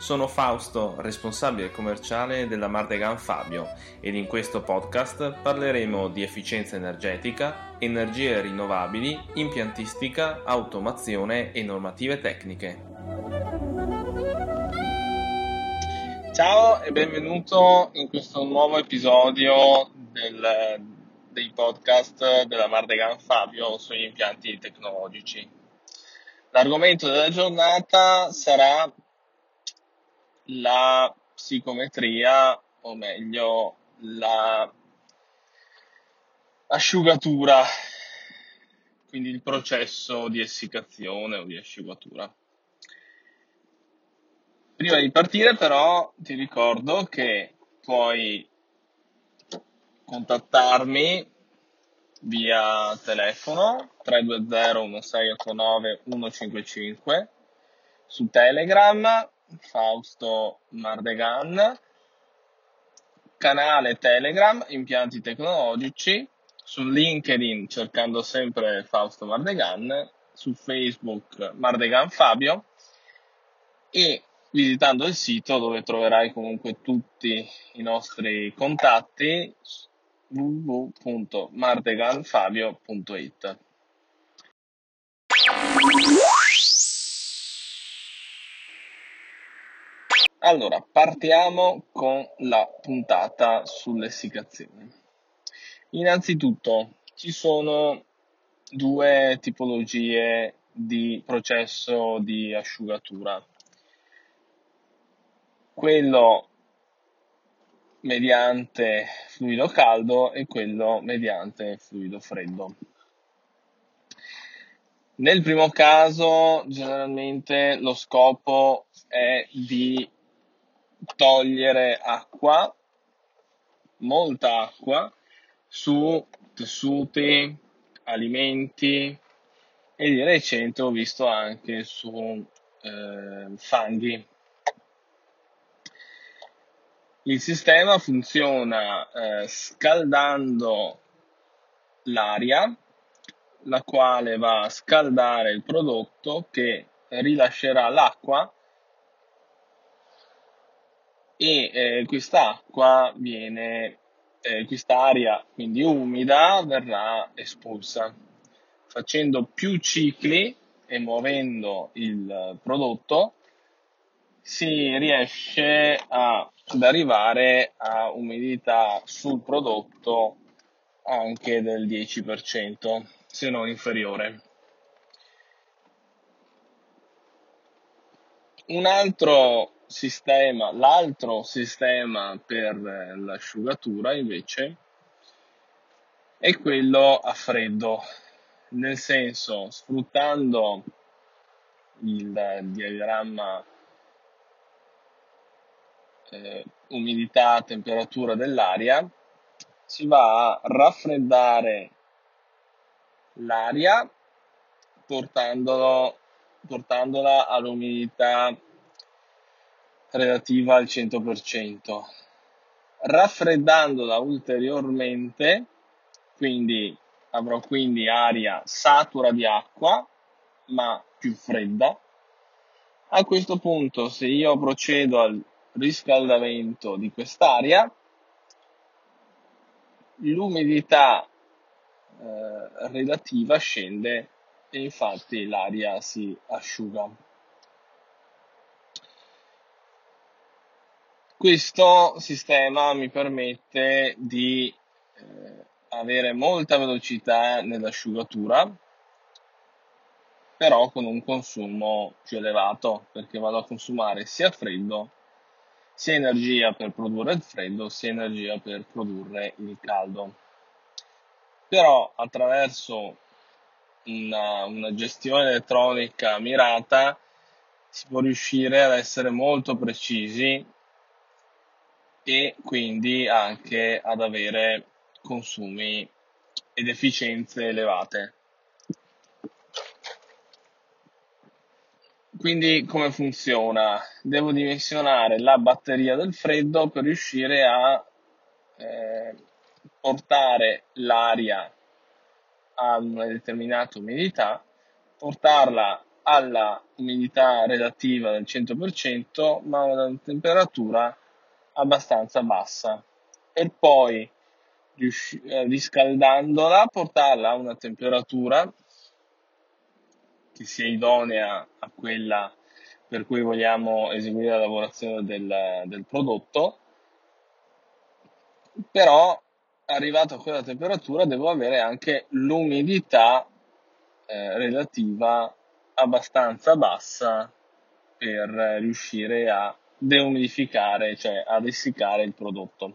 Sono Fausto, responsabile commerciale della Mardegan Fabio ed in questo podcast parleremo di efficienza energetica, energie rinnovabili, impiantistica, automazione e normative tecniche. Ciao e benvenuto in questo nuovo episodio del dei podcast della Mardegan Fabio sugli impianti tecnologici. L'argomento della giornata sarà la psicometria, o meglio la asciugatura, quindi il processo di essiccazione o di asciugatura. Prima di partire però ti ricordo che puoi contattarmi via telefono 320 1689 155 su Telegram Fausto Mardegan canale Telegram Impianti Tecnologici su LinkedIn cercando sempre Fausto Mardegan su Facebook Mardegan Fabio e visitando il sito dove troverai comunque tutti i nostri contatti www.mardeganfabio.it Allora, partiamo con la puntata sull'essiccazione. Innanzitutto, ci sono due tipologie di processo di asciugatura. Quello mediante fluido caldo e quello mediante fluido freddo. Nel primo caso generalmente lo scopo è di togliere acqua, molta acqua, su tessuti, alimenti e di recente ho visto anche su eh, fanghi. Il sistema funziona eh, scaldando l'aria, la quale va a scaldare il prodotto che rilascerà l'acqua e eh, quest'acqua viene, eh, quest'aria quindi umida verrà espulsa. Facendo più cicli e muovendo il prodotto si riesce a ad arrivare a umidità sul prodotto anche del 10%, se non inferiore. Un altro sistema, l'altro sistema per l'asciugatura invece è quello a freddo, nel senso sfruttando il diagramma eh, umidità, temperatura dell'aria, si va a raffreddare l'aria portandola all'umidità relativa al 100%. Raffreddandola ulteriormente, quindi avrò quindi aria satura di acqua, ma più fredda. A questo punto, se io procedo al riscaldamento di quest'aria, l'umidità eh, relativa scende e infatti l'aria si asciuga. Questo sistema mi permette di eh, avere molta velocità nell'asciugatura, però con un consumo più elevato, perché vado a consumare sia freddo sia energia per produrre il freddo sia energia per produrre il caldo. Però attraverso una, una gestione elettronica mirata si può riuscire ad essere molto precisi e quindi anche ad avere consumi ed efficienze elevate. Quindi come funziona? Devo dimensionare la batteria del freddo per riuscire a eh, portare l'aria a una determinata umidità, portarla alla umidità relativa del 100%, ma a una temperatura abbastanza bassa, per poi eh, riscaldandola portarla a una temperatura che sia idonea a quella per cui vogliamo eseguire la lavorazione del, del prodotto, però arrivato a quella temperatura devo avere anche l'umidità eh, relativa abbastanza bassa per riuscire a deumidificare, cioè ad essiccare il prodotto.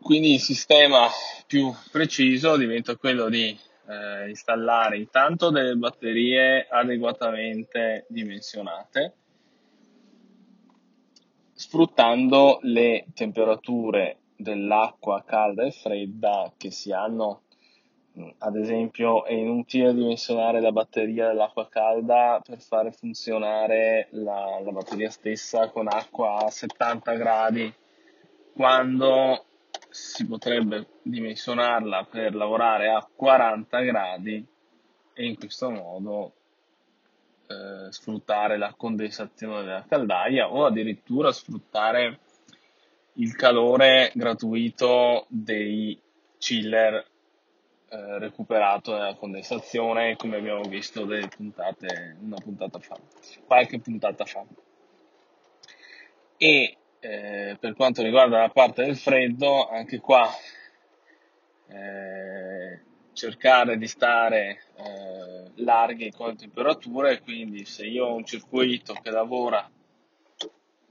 Quindi il sistema più preciso diventa quello di eh, installare intanto delle batterie adeguatamente dimensionate, sfruttando le temperature dell'acqua calda e fredda che si hanno. Ad esempio è inutile dimensionare la batteria dell'acqua calda per fare funzionare la, la batteria stessa con acqua a 70 gradi quando si potrebbe dimensionarla per lavorare a 40 gradi e in questo modo eh, sfruttare la condensazione della caldaia o addirittura sfruttare il calore gratuito dei chiller eh, recuperato nella condensazione come abbiamo visto delle puntate una puntata fa qualche puntata fa. E eh, per quanto riguarda la parte del freddo, anche qua eh, cercare di stare eh, larghi con le temperature, quindi se io ho un circuito che lavora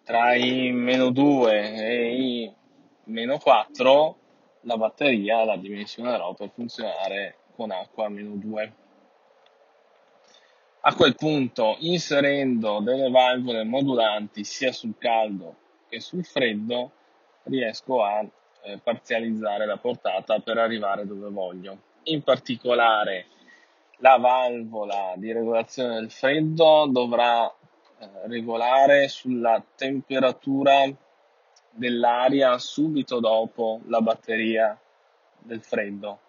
tra i meno 2 e i meno 4, la batteria la dimensionerò per funzionare con acqua a meno 2. A quel punto, inserendo delle valvole modulanti sia sul caldo che sul freddo riesco a eh, parzializzare la portata per arrivare dove voglio. In particolare la valvola di regolazione del freddo dovrà eh, regolare sulla temperatura dell'aria subito dopo la batteria del freddo,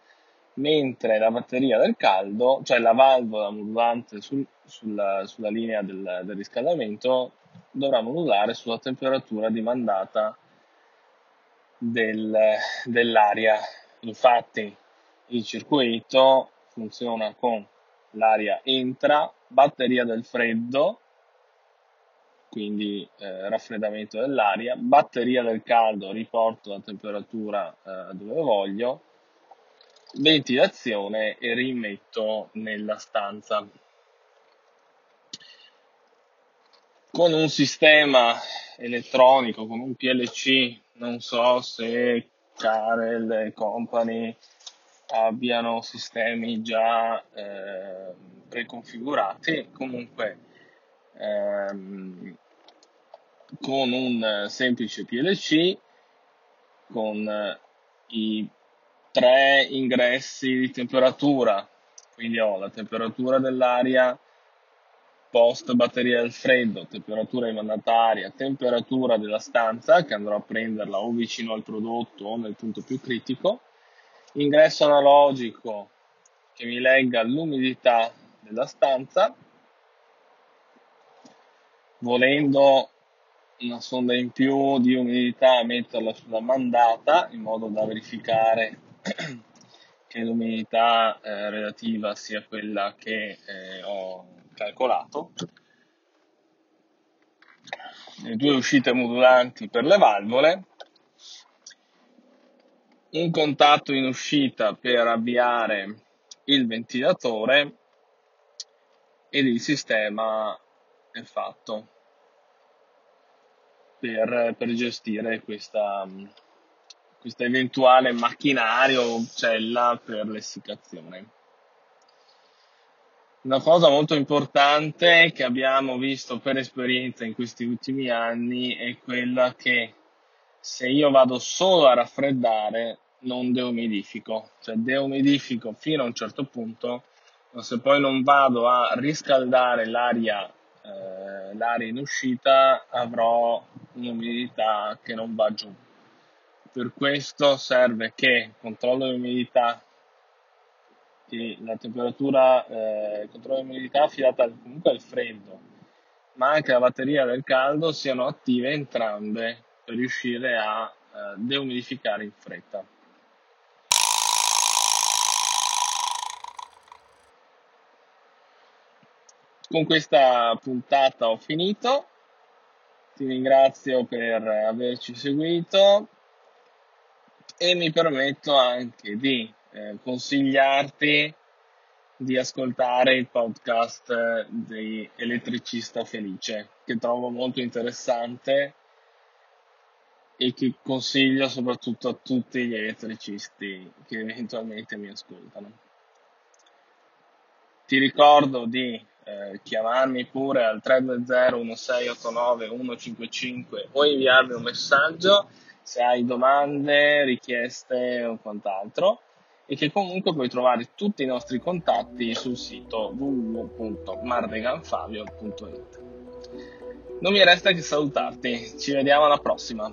mentre la batteria del caldo, cioè la valvola modulante sul, sulla, sulla, linea del, del riscaldamento, dovrà modulare sulla temperatura dimandata del, dell'aria. Infatti il circuito funziona con l'aria entra, batteria del freddo, quindi eh, raffreddamento dell'aria, batteria del caldo, riporto la temperatura eh, dove voglio, ventilazione e rimetto nella stanza. con un sistema elettronico, con un PLC, non so se Carel e company abbiano sistemi già eh, preconfigurati, comunque ehm, con un semplice PLC, con i tre ingressi di temperatura, quindi ho la temperatura dell'aria, post batteria del freddo, temperatura mandataria, temperatura della stanza che andrò a prenderla o vicino al prodotto o nel punto più critico, ingresso analogico che mi legga l'umidità della stanza, volendo una sonda in più di umidità metterla sulla mandata in modo da verificare che l'umidità eh, relativa sia quella che eh, ho calcolato. Le due uscite modulanti per le valvole. Un contatto in uscita per avviare il ventilatore ed il sistema è fatto per, per gestire questa, questa eventuale macchinario o cella per l'essiccazione. Una cosa molto importante che abbiamo visto per esperienza in questi ultimi anni è quella che se io vado solo a raffreddare non deumidifico, cioè deumidifico fino a un certo punto, se poi non vado a riscaldare l'aria, eh, l'aria in uscita, avrò un'umidità che non va giù. Per questo serve che controllo l'umidità che la temperatura, eh, il controllo dell'umidità affidata comunque al freddo, ma anche la batteria del caldo siano attive entrambe per riuscire a eh, deumidificare in fretta. Con questa puntata ho finito, ti ringrazio per averci seguito e mi permetto anche di eh, consigliarti di ascoltare il podcast di Elettricista Felice, che trovo molto interessante e che consiglio soprattutto a tutti gli elettricisti che eventualmente mi ascoltano. Ti ricordo di eh, chiamarmi pure al 320 1689 155 o inviarmi un messaggio se hai domande, richieste o quant'altro e che comunque puoi trovare tutti i nostri contatti sul sito www.mardeganfabio.it. Non mi resta che salutarti, ci vediamo alla prossima.